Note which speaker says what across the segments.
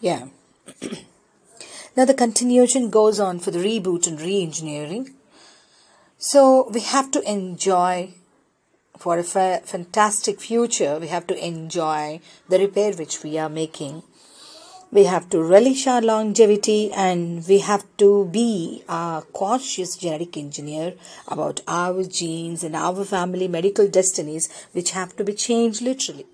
Speaker 1: Yeah. now the continuation goes on for the reboot and re-engineering. So we have to enjoy for a fa- fantastic future. We have to enjoy the repair which we are making. We have to relish our longevity and we have to be a cautious genetic engineer about our genes and our family medical destinies which have to be changed literally.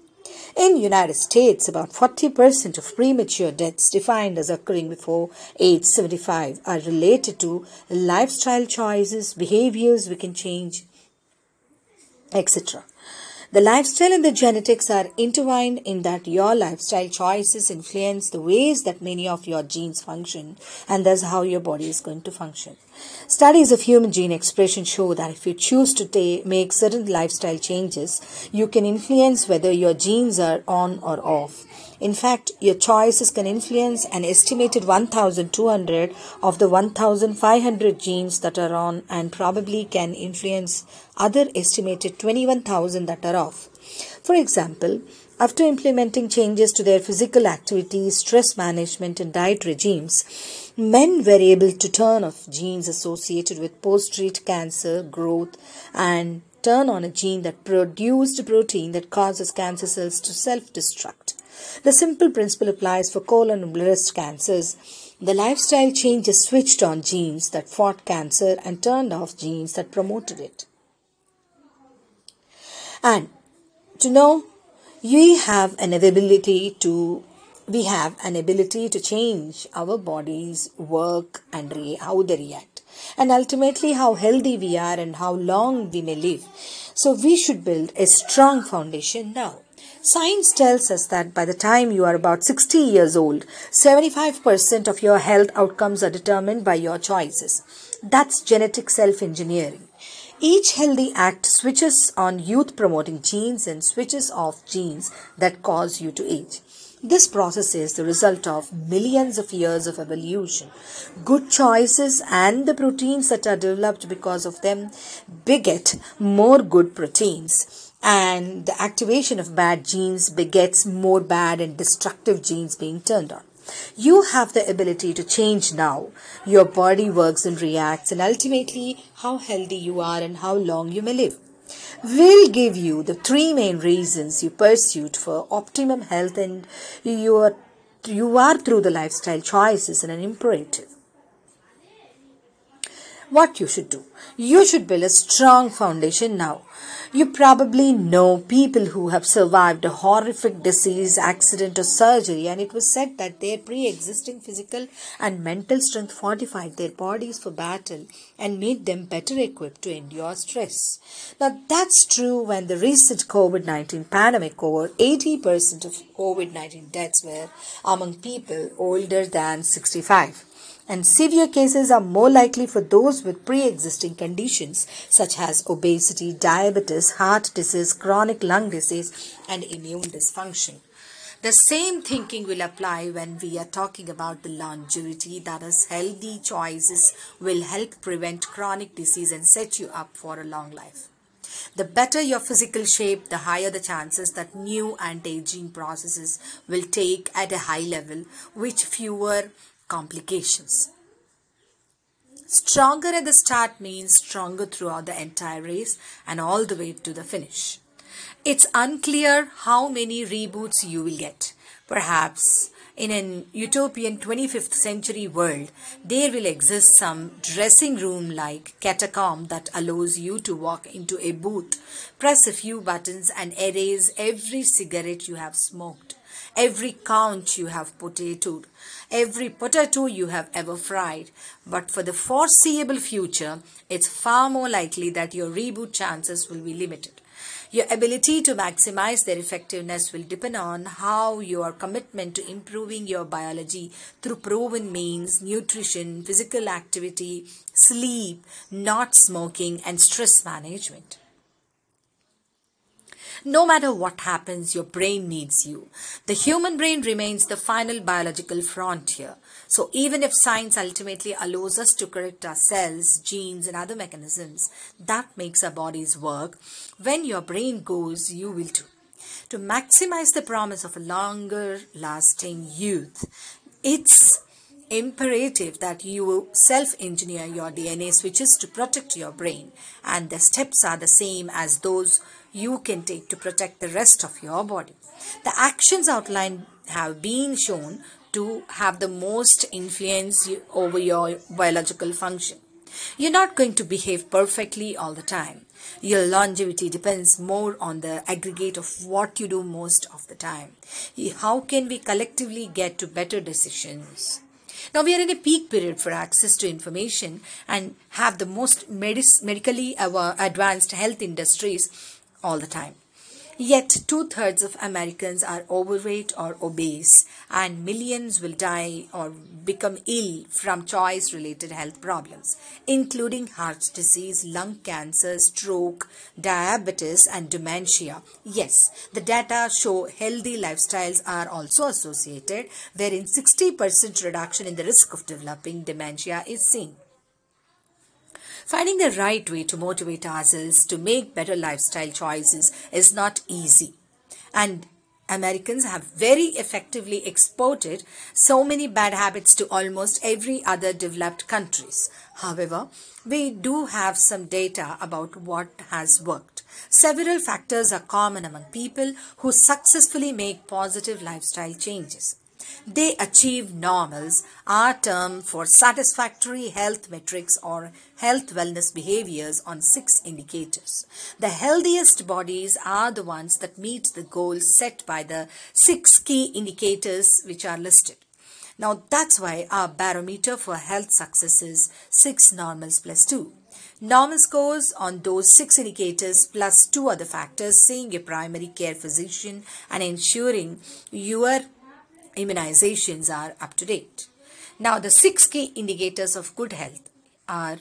Speaker 1: In United States, about 40% of premature deaths defined as occurring before age 75 are related to lifestyle choices, behaviors we can change, etc. The lifestyle and the genetics are intertwined in that your lifestyle choices influence the ways that many of your genes function and thus how your body is going to function. Studies of human gene expression show that if you choose to make certain lifestyle changes, you can influence whether your genes are on or off. In fact, your choices can influence an estimated 1200 of the 1500 genes that are on and probably can influence other estimated 21,000 that are off. For example, after implementing changes to their physical activities, stress management, and diet regimes, men were able to turn off genes associated with treat cancer growth and turn on a gene that produced a protein that causes cancer cells to self destruct. The simple principle applies for colon and breast cancers. The lifestyle changes switched on genes that fought cancer and turned off genes that promoted it. And to know we have an ability to we have an ability to change our bodies work and re- how they react and ultimately how healthy we are and how long we may live so we should build a strong foundation now Science tells us that by the time you are about 60 years old, 75% of your health outcomes are determined by your choices. That's genetic self engineering. Each healthy act switches on youth promoting genes and switches off genes that cause you to age. This process is the result of millions of years of evolution. Good choices and the proteins that are developed because of them beget more good proteins. And the activation of bad genes begets more bad and destructive genes being turned on. You have the ability to change now. Your body works and reacts, and ultimately, how healthy you are and how long you may live. We'll give you the three main reasons you pursued for optimum health, and you are, you are through the lifestyle choices and an imperative. What you should do? You should build a strong foundation now. You probably know people who have survived a horrific disease, accident, or surgery, and it was said that their pre existing physical and mental strength fortified their bodies for battle and made them better equipped to endure stress. Now, that's true when the recent COVID 19 pandemic, over 80% of COVID 19 deaths were among people older than 65 and severe cases are more likely for those with pre-existing conditions such as obesity, diabetes, heart disease, chronic lung disease and immune dysfunction. The same thinking will apply when we are talking about the longevity that is healthy choices will help prevent chronic disease and set you up for a long life. The better your physical shape, the higher the chances that new anti-aging processes will take at a high level, which fewer complications. Stronger at the start means stronger throughout the entire race and all the way to the finish. It's unclear how many reboots you will get. Perhaps in an utopian 25th century world, there will exist some dressing room like catacomb that allows you to walk into a booth, press a few buttons, and erase every cigarette you have smoked, every count you have potatoed, every potato you have ever fried. But for the foreseeable future, it's far more likely that your reboot chances will be limited. Your ability to maximize their effectiveness will depend on how your commitment to improving your biology through proven means, nutrition, physical activity, sleep, not smoking, and stress management. No matter what happens, your brain needs you. The human brain remains the final biological frontier. So even if science ultimately allows us to correct our cells, genes, and other mechanisms that makes our bodies work, when your brain goes, you will too. to maximize the promise of a longer lasting youth. It's imperative that you self engineer your DNA switches to protect your brain, and the steps are the same as those you can take to protect the rest of your body. The actions outlined have been shown to have the most influence over your biological function. You're not going to behave perfectly all the time. Your longevity depends more on the aggregate of what you do most of the time. How can we collectively get to better decisions? Now we are in a peak period for access to information and have the most medis- medically advanced health industries all the time. Yet, two thirds of Americans are overweight or obese, and millions will die or become ill from choice related health problems, including heart disease, lung cancer, stroke, diabetes, and dementia. Yes, the data show healthy lifestyles are also associated, wherein 60% reduction in the risk of developing dementia is seen. Finding the right way to motivate ourselves to make better lifestyle choices is not easy. And Americans have very effectively exported so many bad habits to almost every other developed countries. However, we do have some data about what has worked. Several factors are common among people who successfully make positive lifestyle changes. They achieve normals, our term for satisfactory health metrics or health wellness behaviors on six indicators. The healthiest bodies are the ones that meet the goals set by the six key indicators which are listed. Now that's why our barometer for health success is 6 normals plus 2. Normal scores on those six indicators plus two other factors, seeing a primary care physician and ensuring your immunizations are up to date. Now, the six key indicators of good health are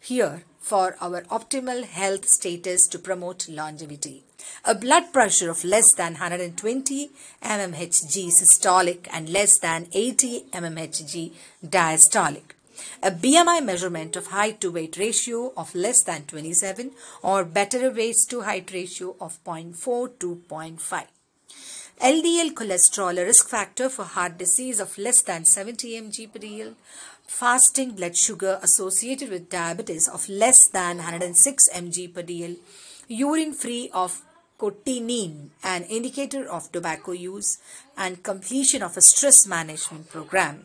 Speaker 1: here for our optimal health status to promote longevity. A blood pressure of less than 120 mmHg systolic and less than 80 mmHg diastolic. A BMI measurement of height to weight ratio of less than 27 or better waist to height ratio of 0.4 to 0.5. LDL cholesterol, a risk factor for heart disease of less than 70 mg per dl, fasting blood sugar associated with diabetes of less than 106 mg per dl, urine free of cotinine, an indicator of tobacco use, and completion of a stress management program.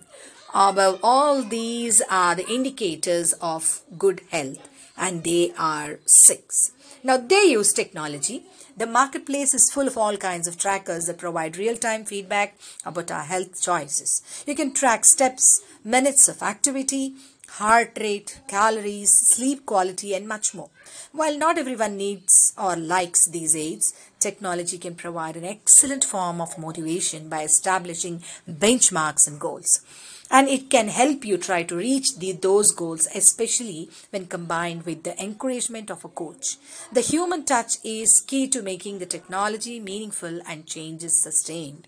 Speaker 1: Above all these are the indicators of good health, and they are six. Now they use technology the marketplace is full of all kinds of trackers that provide real time feedback about our health choices. You can track steps, minutes of activity, heart rate, calories, sleep quality, and much more. While not everyone needs or likes these aids, technology can provide an excellent form of motivation by establishing benchmarks and goals and it can help you try to reach the, those goals especially when combined with the encouragement of a coach. The human touch is key to making the technology meaningful and changes sustained.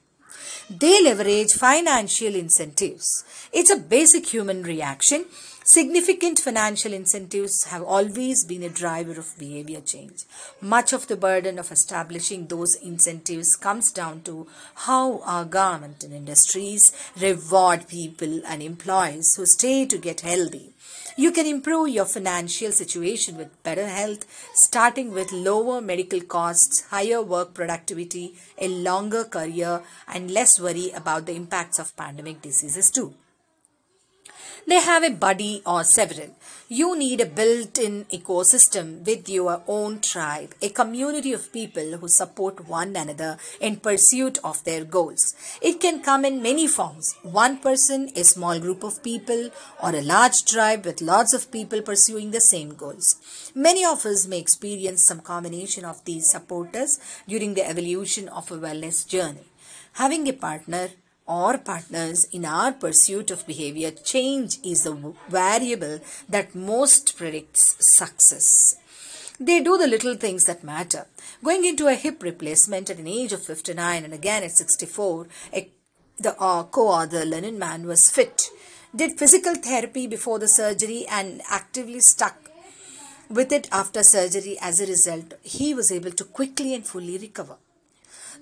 Speaker 1: They leverage financial incentives. It's a basic human reaction Significant financial incentives have always been a driver of behavior change. Much of the burden of establishing those incentives comes down to how our government and industries reward people and employees who stay to get healthy. You can improve your financial situation with better health, starting with lower medical costs, higher work productivity, a longer career, and less worry about the impacts of pandemic diseases too. They have a buddy or several. You need a built in ecosystem with your own tribe, a community of people who support one another in pursuit of their goals. It can come in many forms one person, a small group of people, or a large tribe with lots of people pursuing the same goals. Many of us may experience some combination of these supporters during the evolution of a wellness journey. Having a partner or partners in our pursuit of behavior change is the variable that most predicts success. They do the little things that matter. Going into a hip replacement at an age of 59 and again at 64, a, the uh, co-author Linneman was fit, did physical therapy before the surgery and actively stuck with it after surgery. As a result, he was able to quickly and fully recover.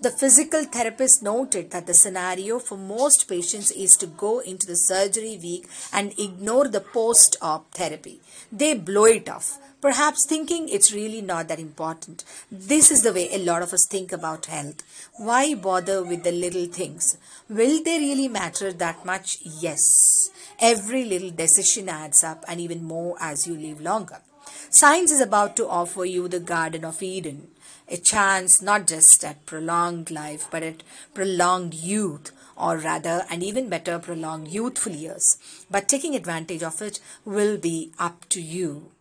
Speaker 1: The physical therapist noted that the scenario for most patients is to go into the surgery week and ignore the post op therapy. They blow it off, perhaps thinking it's really not that important. This is the way a lot of us think about health. Why bother with the little things? Will they really matter that much? Yes. Every little decision adds up, and even more as you live longer. Science is about to offer you the Garden of Eden, a chance not just at prolonged life, but at prolonged youth, or rather, and even better, prolonged youthful years. But taking advantage of it will be up to you.